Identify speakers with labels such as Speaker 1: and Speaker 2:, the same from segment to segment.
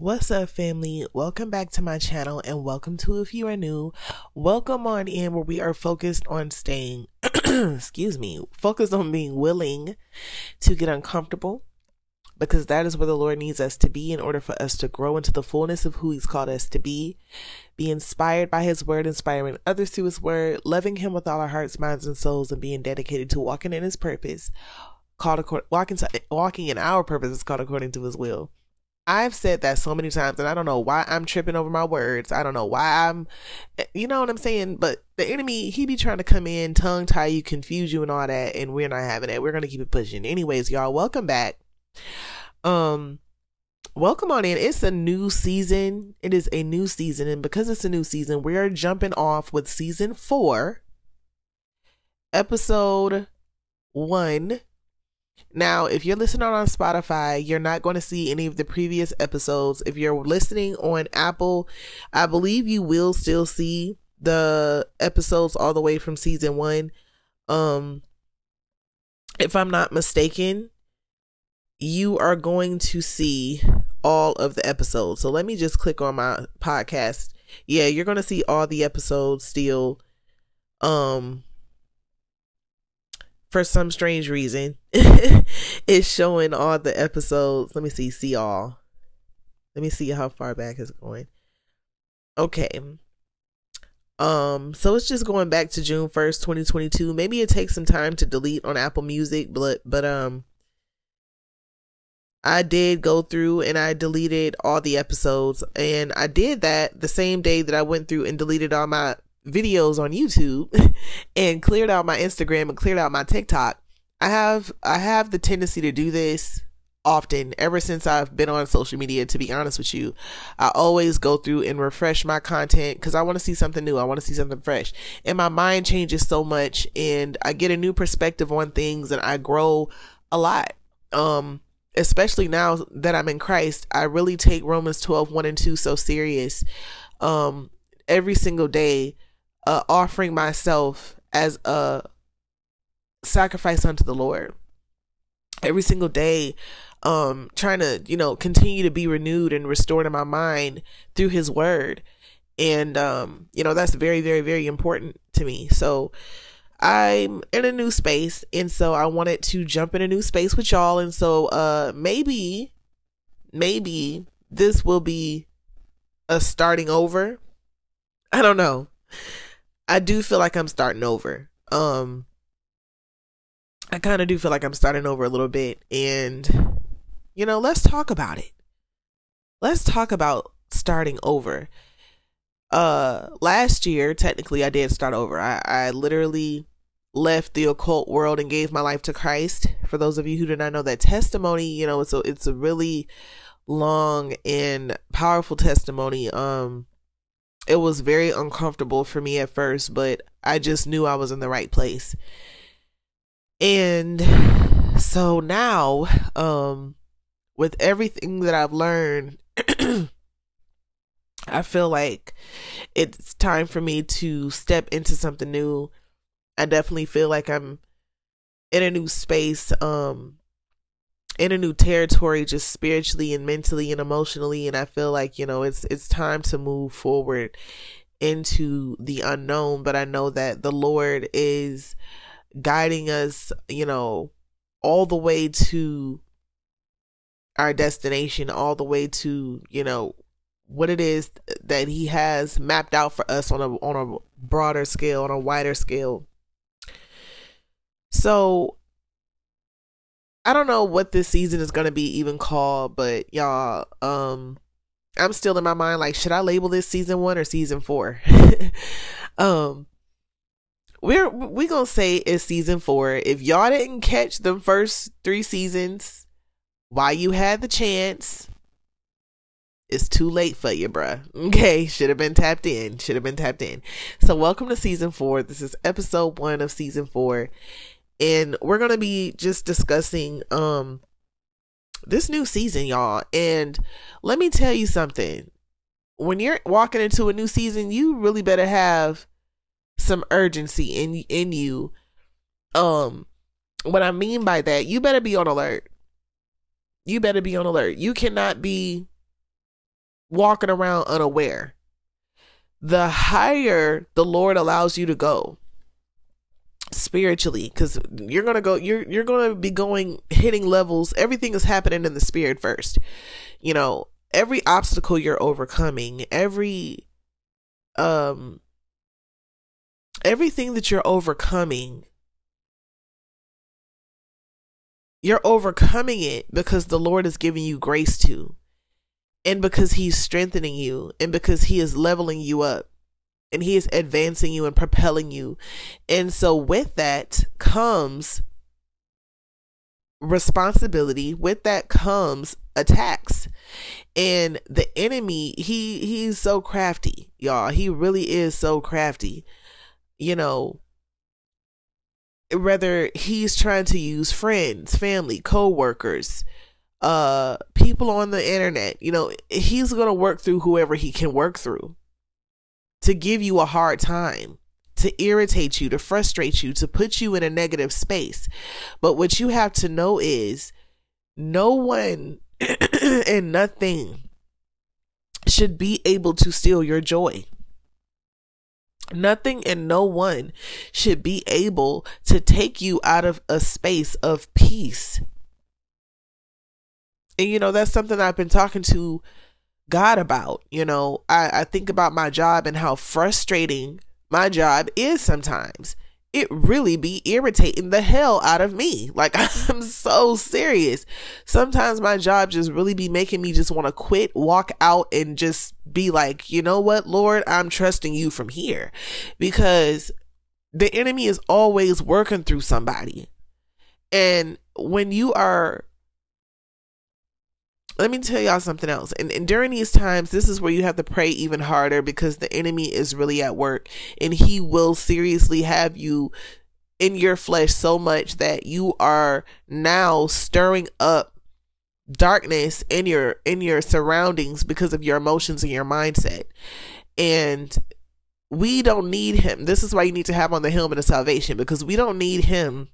Speaker 1: What's up, family? Welcome back to my channel and welcome to if you are new. Welcome on in where we are focused on staying, excuse me, focused on being willing to get uncomfortable because that is where the Lord needs us to be in order for us to grow into the fullness of who He's called us to be, be inspired by His word, inspiring others through His word, loving Him with all our hearts, minds, and souls, and being dedicated to walking in His purpose. Called according, walking walking in our purpose is called according to His will. I've said that so many times, and I don't know why I'm tripping over my words. I don't know why I'm, you know what I'm saying? But the enemy, he be trying to come in, tongue tie you, confuse you, and all that, and we're not having it. We're gonna keep it pushing. Anyways, y'all, welcome back. Um, welcome on in. It's a new season. It is a new season, and because it's a new season, we are jumping off with season four, episode one now, if you're listening on Spotify, you're not going to see any of the previous episodes. If you're listening on Apple, I believe you will still see the episodes all the way from season 1. Um if I'm not mistaken, you are going to see all of the episodes. So let me just click on my podcast. Yeah, you're going to see all the episodes still um for some strange reason it's showing all the episodes. Let me see see all let me see how far back it's going. Okay. Um so it's just going back to june 1st 2022 maybe it takes some time to delete on apple music but but um I did go through and I deleted all the episodes. And I did that the same day that I went through and deleted all my videos on YouTube and cleared out my Instagram and cleared out my TikTok. I have I have the tendency to do this often ever since I've been on social media to be honest with you. I always go through and refresh my content cuz I want to see something new. I want to see something fresh. And my mind changes so much and I get a new perspective on things and I grow a lot. Um especially now that I'm in Christ, I really take Romans 12 1 and 2 so serious. Um every single day uh, offering myself as a sacrifice unto the Lord. Every single day um trying to you know continue to be renewed and restored in my mind through his word. And um you know that's very very very important to me. So i'm in a new space and so i wanted to jump in a new space with y'all. And so uh maybe maybe this will be a starting over. I don't know I do feel like I'm starting over. Um, I kind of do feel like I'm starting over a little bit. And, you know, let's talk about it. Let's talk about starting over. Uh, last year, technically, I did start over. I, I literally left the occult world and gave my life to Christ. For those of you who do not know that testimony, you know, it's a, it's a really long and powerful testimony. Um, it was very uncomfortable for me at first, but I just knew I was in the right place. And so now, um, with everything that I've learned, I feel like it's time for me to step into something new. I definitely feel like I'm in a new space. Um, in a new territory just spiritually and mentally and emotionally and I feel like, you know, it's it's time to move forward into the unknown, but I know that the Lord is guiding us, you know, all the way to our destination, all the way to, you know, what it is that he has mapped out for us on a on a broader scale, on a wider scale. So I don't know what this season is gonna be even called, but y'all, um, I'm still in my mind like, should I label this season one or season four? um, we're we gonna say it's season four. If y'all didn't catch the first three seasons while you had the chance, it's too late for you, bruh. Okay, should have been tapped in. Should have been tapped in. So, welcome to season four. This is episode one of season four and we're going to be just discussing um this new season y'all. And let me tell you something. When you're walking into a new season you really better have some urgency in in you. Um what i mean by that you better be on alert. You better be on alert. You cannot be walking around unaware. The higher the Lord allows you to go spiritually cuz you're to go you're you're to be going hitting levels everything is happening in the spirit first. You know, every obstacle you're overcoming, every um everything that you're overcoming you're overcoming it because the Lord is giving you grace to and because he's strengthening you and because he is leveling you up and he is advancing you and propelling you. And so with that comes responsibility. With that comes attacks. And the enemy he he's so crafty y'all. He really is so crafty. You know whether he's trying to use friends family co-workers uh people on the internet you know he's going to work through whoever he can work through to give you a hard time to irritate you to frustrate you to put you in a negative space. But what you have to know is no one and nothing should be able to steal your joy. Nothing and no one should be able to take you out of a space of peace. And you know, that's something I've been talking to God about. You know, I, I think about my job and how frustrating my job is sometimes. It really be irritating the hell out of me. Like I'm so serious. Sometimes my job just really be making me just want to quit, walk out and just be like, "You know what, Lord, I'm trusting you from here." Because the enemy is always working through somebody. And when you are let me tell y'all something else. And, and during these times, this is where you have to pray even harder because the enemy is really at work and he will seriously have you in your flesh so much that you are now stirring up darkness in your in your surroundings because of your emotions and your mindset. And we don't need him. This is why you need to have on the helmet of salvation because we don't need him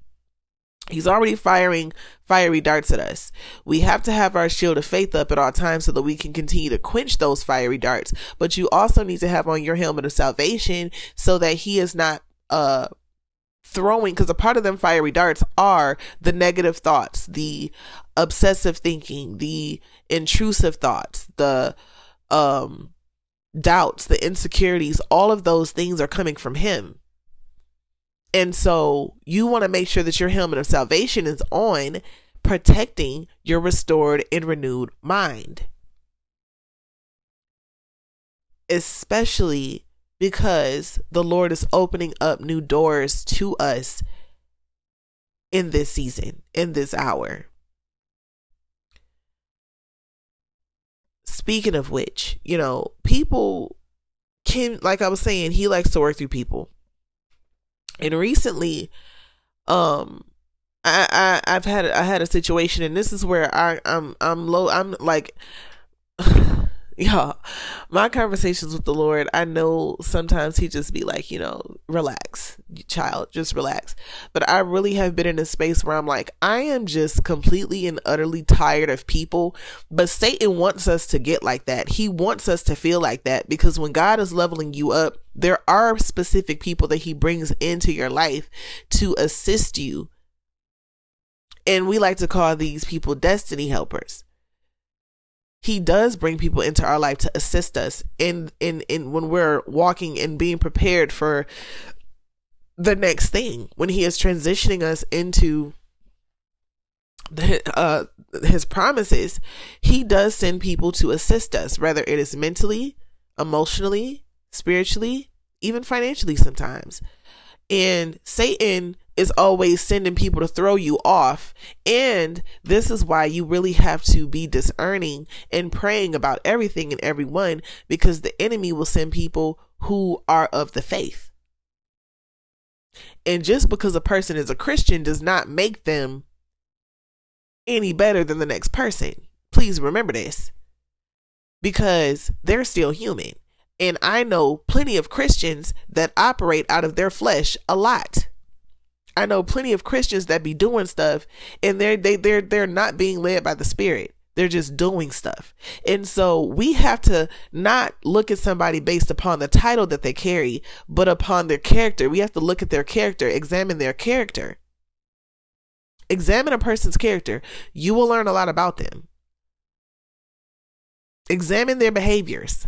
Speaker 1: He's already firing fiery darts at us. We have to have our shield of faith up at all times so that we can continue to quench those fiery darts. But you also need to have on your helmet of salvation so that he is not uh throwing because a part of them fiery darts are the negative thoughts, the obsessive thinking, the intrusive thoughts, the um doubts, the insecurities, all of those things are coming from him. And so you want to make sure that your helmet of salvation is on, protecting your restored and renewed mind. Especially because the Lord is opening up new doors to us in this season, in this hour. Speaking of which, you know, people can, like I was saying, he likes to work through people. And recently, um, I, I I've had I had a situation, and this is where I I'm I'm low. I'm like. y'all my conversations with the lord i know sometimes he just be like you know relax child just relax. But i really have been in a space where i'm like i am just completely and utterly tired of people but satan wants us to get like that. He wants us to feel like that because when god is leveling you up there are specific people that he brings into your life to assist you. And we like to call these people destiny helpers he does bring people into our life to assist us in in in when we're walking and being prepared for the next thing. When he is transitioning us into the, uh, his promises he does send people to assist us whether it is mentally emotionally spiritually even financially sometimes. And satan is always sending people to throw you off. And this is why you really have to be discerning and praying about everything and everyone because the enemy will send people who are of the faith. And just because a person is a Christian does not make them any better than the next person. Please remember this because they're still human. And I know plenty of Christians that operate out of their flesh a lot I know plenty of Christians that be doing stuff and they're they they're they're not being led by the spirit. They're just doing stuff. And so we have to not look at somebody based upon the title that they carry, but upon their character. We have to look at their character, examine their character. Examine a person's character. You will learn a lot about them. Examine their behaviors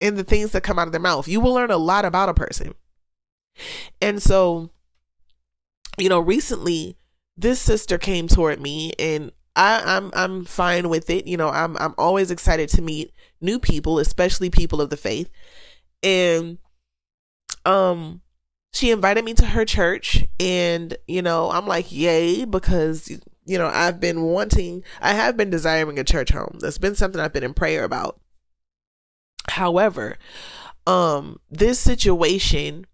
Speaker 1: and the things that come out of their mouth. You will learn a lot about a person. And so, you know, recently this sister came toward me and I, I'm I'm fine with it. You know, I'm I'm always excited to meet new people, especially people of the faith. And um she invited me to her church and you know, I'm like, "Yay," because you know, I've been wanting I have been desiring a church home. That's been something I've been in prayer about. However, um this situation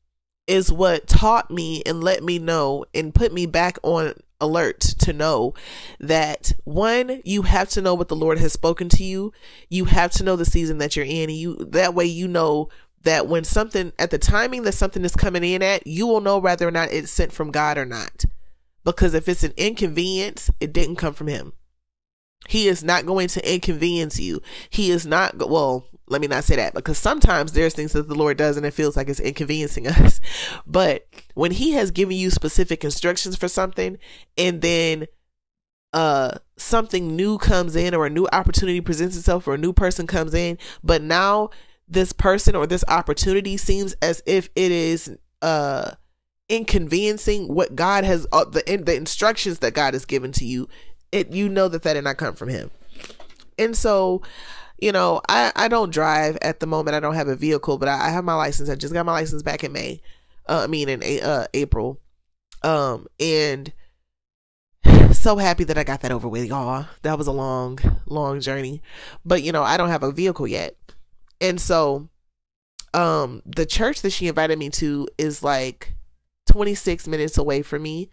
Speaker 1: is what taught me and let me know and put me back on alert to know that one you have to know what the lord has spoken to you. You have to know the season that you're in. You that way you know that when something at the timing that something is coming in at you will know whether or not it's sent from god or not. Because if it's an inconvenience it didn't come from him. He is not going to inconvenience you. He is not well let me not say that because sometimes there's things that the Lord does and it feels like it's inconveniencing us. But when He has given you specific instructions for something and then uh something new comes in or a new opportunity presents itself or a new person comes in, but now this person or this opportunity seems as if it is uh inconveniencing what God has uh, the the instructions that God has given to you, it you know that that did not come from Him. And so you know, I, I don't drive at the moment. I don't have a vehicle, but I, I have my license. I just got my license back in May. Uh, I mean, in uh, April. Um, and so happy that I got that over with, y'all. That was a long, long journey. But, you know, I don't have a vehicle yet. And so, um, the church that she invited me to is like 26 minutes away from me.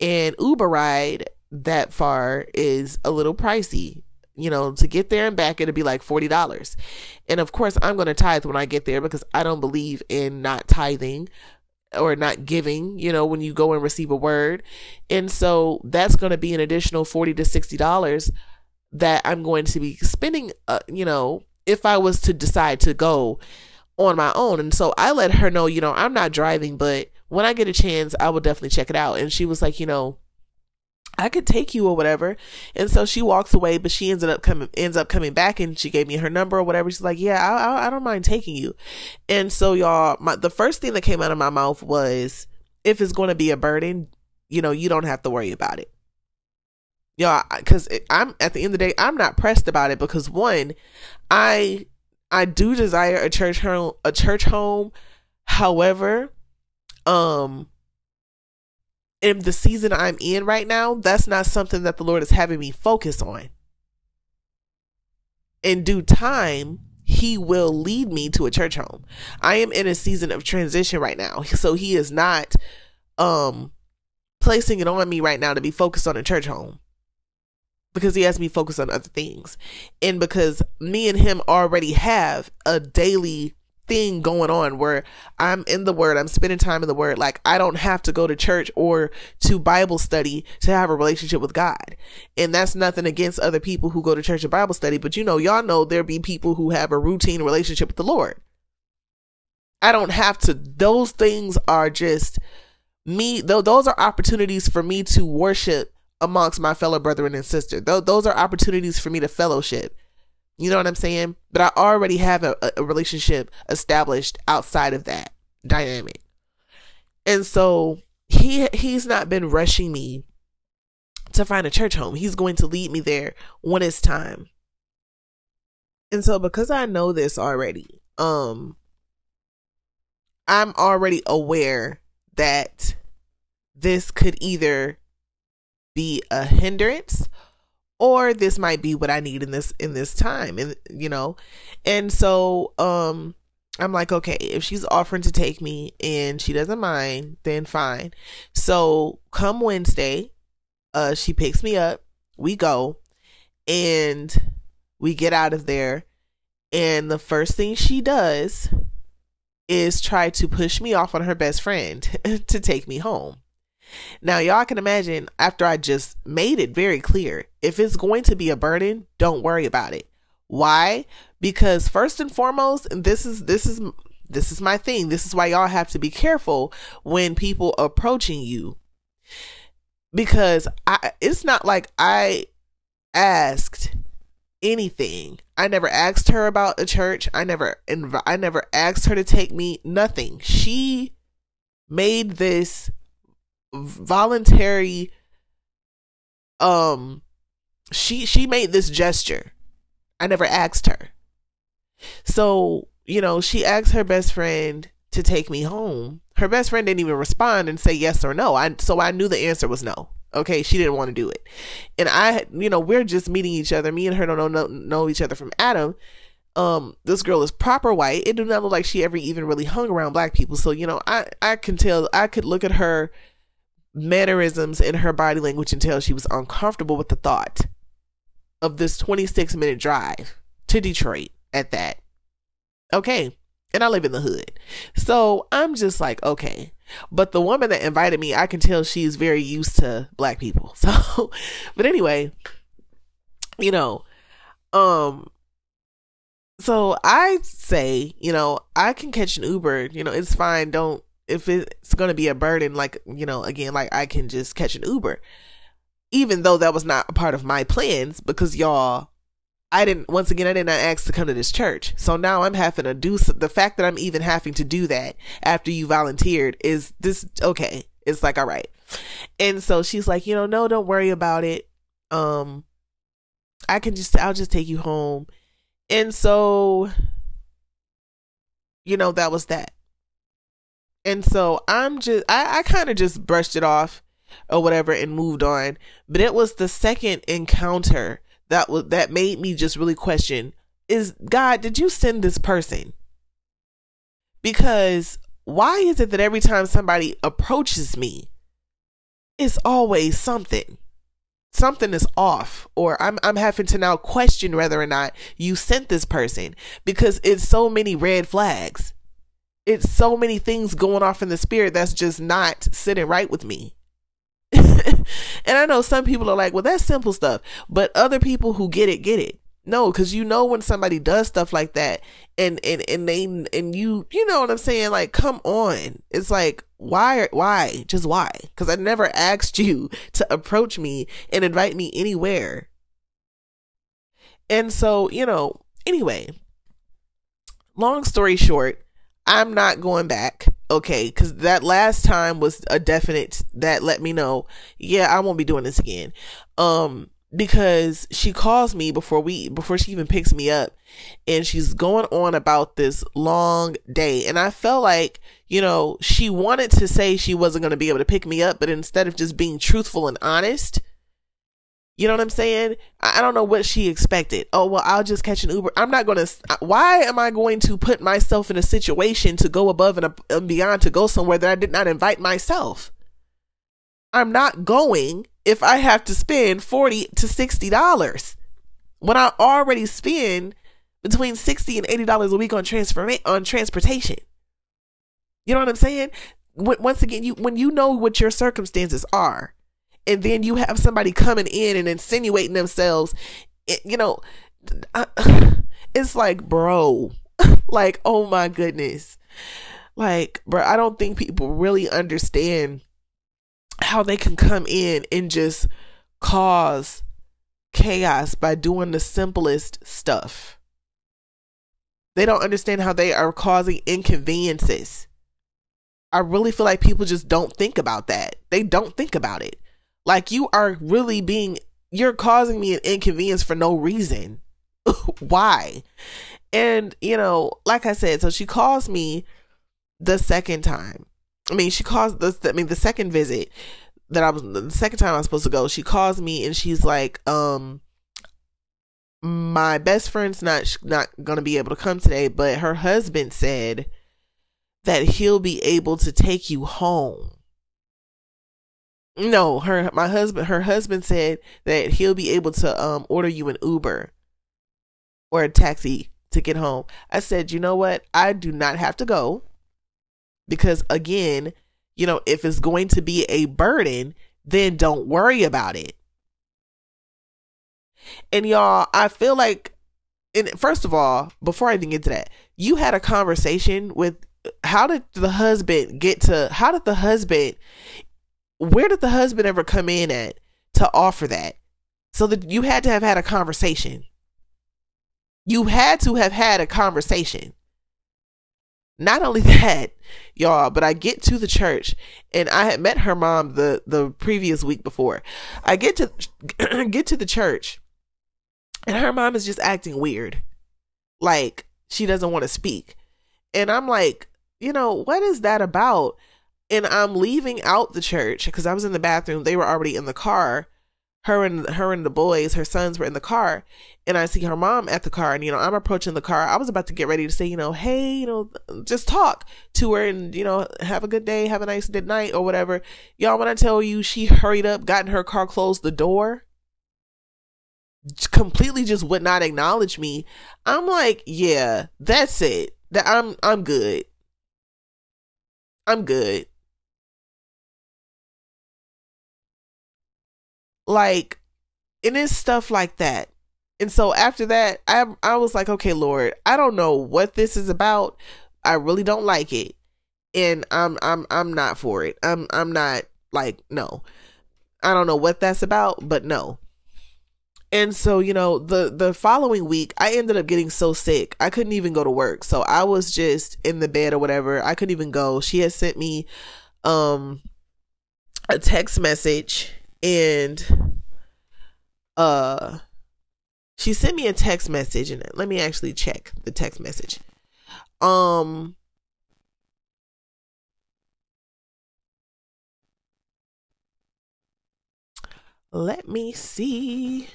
Speaker 1: And Uber ride that far is a little pricey you know, to get there and back, it'd be like $40. And of course, I'm going to tithe when I get there because I don't believe in not tithing or not giving, you know, when you go and receive a word. And so that's going to be an additional 40 to $60 that I'm going to be spending, uh, you know, if I was to decide to go on my own. And so I let her know, you know, I'm not driving, but when I get a chance, I will definitely check it out. And she was like, you know, I could take you or whatever. And so she walks away, but she ended up coming, ends up coming back and she gave me her number or whatever. She's like, yeah, I, I, I don't mind taking you. And so y'all, my, the first thing that came out of my mouth was, if it's going to be a burden, you know, you don't have to worry about it. Y'all, cause I'm at the end of the day, I'm not pressed about it because one, I, I do desire a church home, a church home. However, um, in the season I'm in right now, that's not something that the Lord is having me focus on. In due time, He will lead me to a church home. I am in a season of transition right now. So He is not um placing it on me right now to be focused on a church home because he has me focused on other things. And because me and him already have a daily thing going on where I'm in the word, I'm spending time in the word. Like I don't have to go to church or to Bible study to have a relationship with God. And that's nothing against other people who go to church and Bible study, but you know, y'all know there be people who have a routine relationship with the Lord. I don't have to, those things are just me, those are opportunities for me to worship amongst my fellow brethren and sisters. Those are opportunities for me to fellowship you know what I'm saying? But I already have a, a relationship established outside of that dynamic. And so he he's not been rushing me to find a church home. He's going to lead me there when it's time. And so because I know this already, um I'm already aware that this could either be a hindrance or this might be what I need in this in this time and you know? And so um I'm like okay if she's offering to take me and she doesn't mind then fine. So come Wednesday uh she picks me up we go and we get out of there. And the first thing she does is try to push me off on her best friend to take me home Now, y'all can imagine after I just made it very clear if it's going to be a burden, don't worry about it. Why? Because first and foremost, and this is this is this is my thing. This is why y'all have to be careful when people approaching you. Because I it's not like I asked anything. I never asked her about a church. I never inv- I never asked her to take me nothing. She made this voluntary um she she made this gesture. I never asked her. So, you know, she asked her best friend to take me home. Her best friend didn't even respond and say yes or no. I so I knew the answer was no. Okay, she didn't want to do it. And I, you know, we're just meeting each other. Me and her don't know, know, each other from Adam. Um, this girl is proper white. It did not look like she ever even really hung around black people. So, you know, I, I can tell, I could look at her mannerisms in her body language until she was uncomfortable with the thought of this 26 minute drive to Detroit at that. Okay. And I live in the hood. So I'm just like, okay. But the woman that invited me, I can tell she's very used to black people. So, but anyway, you know, um, so I say, you know, I can catch an Uber, you know, it's fine. Don't, if it's going to be a burden, like, you know, again, like I can just catch an Uber, even though that was not a part of my plans because y'all I didn't, once again, I did not ask to come to this church. So now I'm having to do the fact that I'm even having to do that after you volunteered is this okay. It's like, all right. And so she's like, you know, no, don't worry about it. Um, I can just, I'll just take you home. And so, you know, that was that. And so I'm just, I, I kind of just brushed it off or whatever and moved on. But it was the second encounter that was that made me just really question is God, did you send this person? Because why is it that every time somebody approaches me, it's always something? Something is off, or I'm I'm having to now question whether or not you sent this person because it's so many red flags. It's so many things going off in the spirit that's just not sitting right with me. and I know some people are like, well, that's simple stuff. But other people who get it, get it. No, because you know when somebody does stuff like that and, and, and they, and you, you know what I'm saying? Like, come on. It's like, why, why? Just why? Because I never asked you to approach me and invite me anywhere. And so, you know, anyway, long story short, I'm not going back. Okay. Cause that last time was a definite that let me know, yeah, I won't be doing this again. Um, because she calls me before we before she even picks me up and she's going on about this long day and i felt like you know she wanted to say she wasn't going to be able to pick me up but instead of just being truthful and honest you know what I'm saying? I don't know what she expected. Oh, well, I'll just catch an Uber. I'm not going to, why am I going to put myself in a situation to go above and beyond to go somewhere that I did not invite myself? I'm not going if I have to spend 40 to $60 when I already spend between 60 and $80 a week on transfer, on transportation. You know what I'm saying? Once again, you, when you know what your circumstances are, and then you have somebody coming in and insinuating themselves you know it's like bro like oh my goodness. Like bro i don't think people really understand how they can come in and just cause chaos by doing the simplest stuff. They don't understand how they are causing inconveniences. I really feel like people just don't think about that. They don't think about it like you are really being, you're causing me an inconvenience for no reason. Why? And, you know, like I said, so she calls me the second time. I mean, she calls the, I mean, the second visit that I was, the second time I was supposed to go, she calls me and she's like, um, my best friend's not, not to be able to come today, but her husband said that he'll be able to take you home. No, her my husband her husband said that he'll be able to um order you an Uber or a taxi to get home. I said, "You know what? I do not have to go because again, you know, if it's going to be a burden, then don't worry about it. And y'all, I feel like, and first of all, before I even get to that, you had a conversation with how did the husband get to, how did the husband, where did the husband ever come in at to offer that? So that you had to have had a conversation. You had to have had a conversation. Not only that, y'all, but I get to the church and I had met her mom the the previous week before. I get to get to the church and her mom is just acting weird. Like she doesn't want to speak. And I'm like, you know, what is that about? And I'm leaving out the church because I was in the bathroom. They were already in the car. Her and her and the boys, her sons were in the car, and I see her mom at the car. And you know, I'm approaching the car. I was about to get ready to say, you know, hey, you know, just talk to her and you know, have a good day, have a nice good night, or whatever. Y'all, when I tell you, she hurried up, got in her car, closed the door, completely just would not acknowledge me. I'm like, yeah, that's it. That I'm I'm good. I'm good. Like, and it's stuff like that. And so after that, I I was like, okay, Lord, I don't know what this is about. I really don't like it. And I'm I'm I'm not for it. I'm I'm not like no. I don't know what that's about, but no. And so, you know, the the following week, I ended up getting so sick. I couldn't even go to work. So I was just in the bed or whatever. I couldn't even go. She had sent me um a text message and uh she sent me a text message and let me actually check the text message. Um Let me see.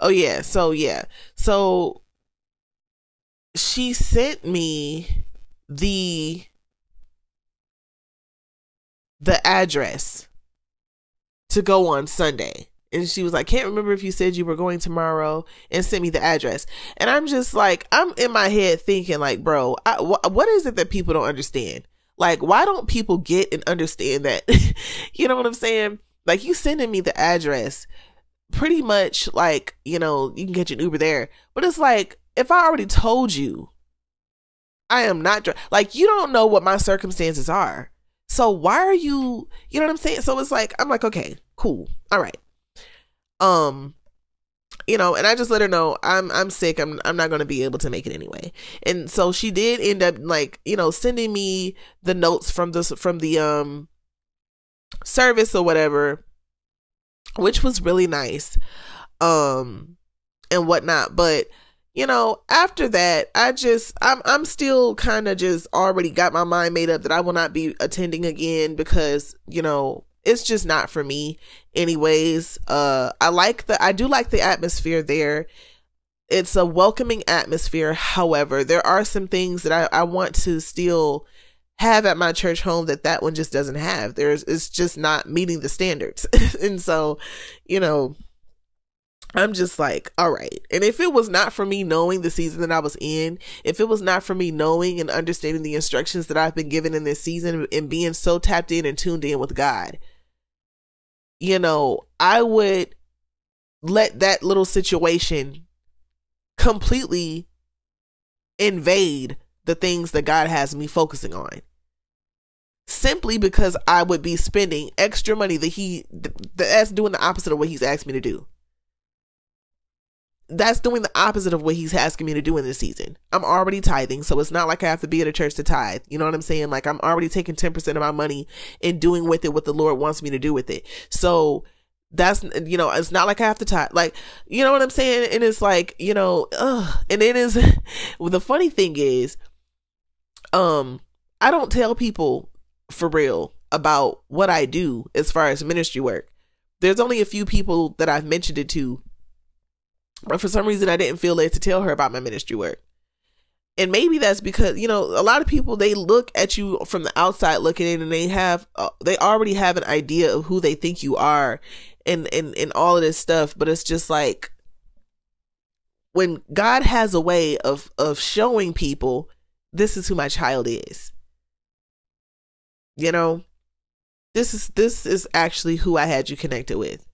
Speaker 1: Oh yeah, so yeah. So she sent me the the address to go on Sunday. And she was like, can't remember if you said you were going tomorrow and sent me the address. And I'm just like, I'm in my head thinking like, bro, I, wh- what is it that people don't understand? Like, why don't people get and understand that? you know what I'm saying? Like, you sending me the address pretty much like, you know, you can get an Uber there. But it's like, if I already told you, I am not, like, you don't know what my circumstances are. So why are you, you know what I'm saying? So it's like, I'm like, okay, cool. All right. Um, you know, and I just let her know I'm I'm sick. I'm I'm not going to be able to make it anyway. And so she did end up like, you know, sending me the notes from the from the um service or whatever, which was really nice. Um and whatnot, but you know, after that, I just I'm I'm still kind of just already got my mind made up that I will not be attending again because, you know, it's just not for me anyways. Uh I like the I do like the atmosphere there. It's a welcoming atmosphere. However, there are some things that I, I want to still have at my church home that that one just doesn't have. There's it's just not meeting the standards. and so, you know, I'm just like, all right. And if it was not for me knowing the season that I was in, if it was not for me knowing and understanding the instructions that I've been given in this season and being so tapped in and tuned in with God, you know, I would let that little situation completely invade the things that God has me focusing on. Simply because I would be spending extra money that he that's doing the opposite of what he's asked me to do that's doing the opposite of what he's asking me to do in this season. I'm already tithing, so it's not like I have to be at a church to tithe. You know what I'm saying? Like I'm already taking 10% of my money and doing with it what the Lord wants me to do with it. So that's you know, it's not like I have to tithe. Like, you know what I'm saying? And it's like, you know, ugh. and it is well, the funny thing is, um, I don't tell people for real about what I do as far as ministry work. There's only a few people that I've mentioned it to but for some reason, I didn't feel led to tell her about my ministry work. And maybe that's because, you know, a lot of people, they look at you from the outside looking in and they have, uh, they already have an idea of who they think you are and, and, and all of this stuff. But it's just like, when God has a way of, of showing people this is who my child is. You know, this is this is actually who I had you connected with.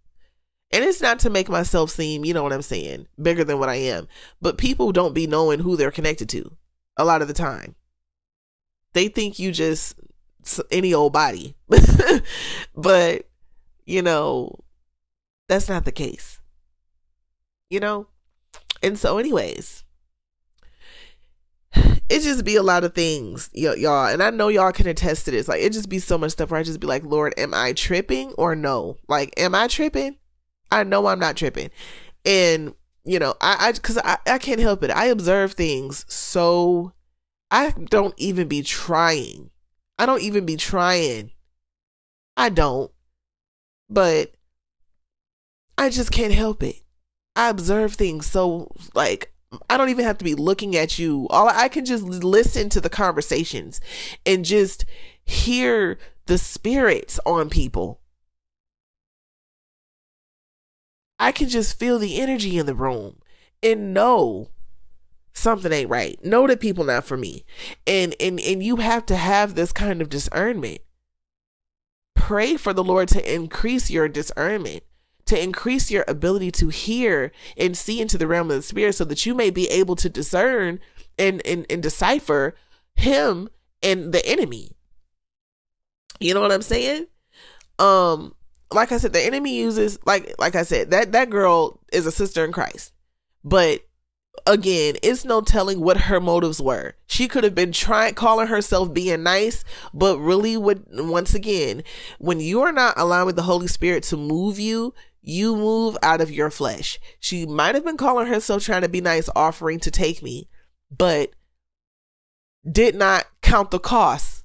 Speaker 1: And it's not to make myself seem, you know what I'm saying, bigger than what I am. But people don't be knowing who they're connected to a lot of the time. They think you just any old body. but, you know, that's not the case. You know? And so, anyways, it just be a lot of things, y- y'all. And I know y'all can attest to this. Like, it just be so much stuff where I just be like, Lord, am I tripping or no? Like, am I tripping? I know I'm not tripping. And, you know, I, I, cause I, I can't help it. I observe things so I don't even be trying. I don't even be trying. I don't. But I just can't help it. I observe things so like I don't even have to be looking at you. All I can just listen to the conversations and just hear the spirits on people. I can just feel the energy in the room and know something ain't right. Know that people not for me. And and and you have to have this kind of discernment. Pray for the Lord to increase your discernment, to increase your ability to hear and see into the realm of the spirit so that you may be able to discern and and, and decipher him and the enemy. You know what I'm saying? Um like I said, the enemy uses like like I said, that that girl is a sister in Christ. But again, it's no telling what her motives were. She could have been trying calling herself being nice, but really would once again, when you are not allowing the Holy Spirit to move you, you move out of your flesh. She might have been calling herself trying to be nice, offering to take me, but did not count the costs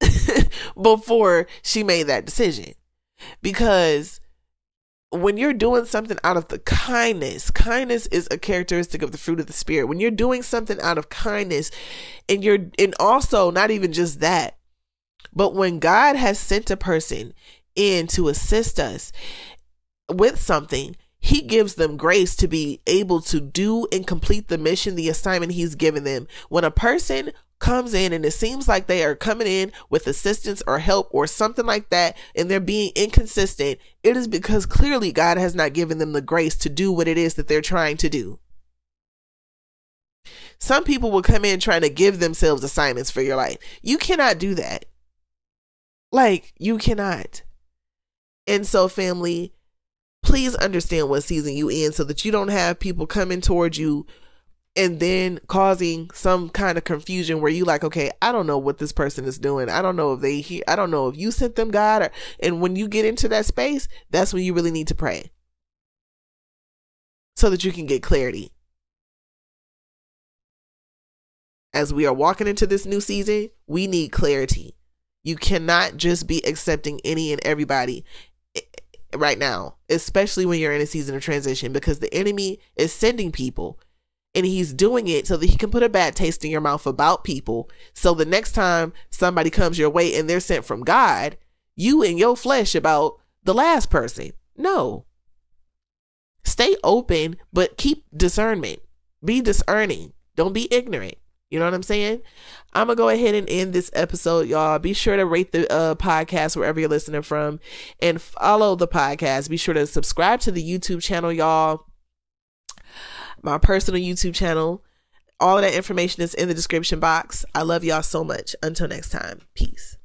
Speaker 1: before she made that decision. Because when you're doing something out of the kindness, kindness is a characteristic of the fruit of the spirit. When you're doing something out of kindness, and you're, and also not even just that, but when God has sent a person in to assist us with something, he gives them grace to be able to do and complete the mission, the assignment he's given them. When a person comes in and it seems like they are coming in with assistance or help or something like that and they're being inconsistent, it is because clearly God has not given them the grace to do what it is that they're trying to do. Some people will come in trying to give themselves assignments for your life. You cannot do that. Like, you cannot. And so, family, please understand what season you in so that you don't have people coming towards you and then causing some kind of confusion where you like okay i don't know what this person is doing. I don't know if they hear i don't know if you sent them god or and when you get into that space that's when you really need to pray. So that you can get clarity. As we are walking into this new season we need clarity. You cannot just be accepting any and everybody eh, right now especially when you're in a season of transition because the enemy is sending people and he's doing it so that he can put a bad taste in your mouth about people. So the next time somebody comes your way and they're sent from God, you and your flesh about the last person. No. Stay open, but keep discernment. Be discerning. Don't be ignorant. You know what I'm saying? I'm gonna go ahead and end this episode, y'all. Be sure to rate the uh, podcast wherever you're listening from, and follow the podcast. Be sure to subscribe to the YouTube channel, y'all my personal YouTube channel. All of that information is in the description box. I love y'all so much. Until next time, peace.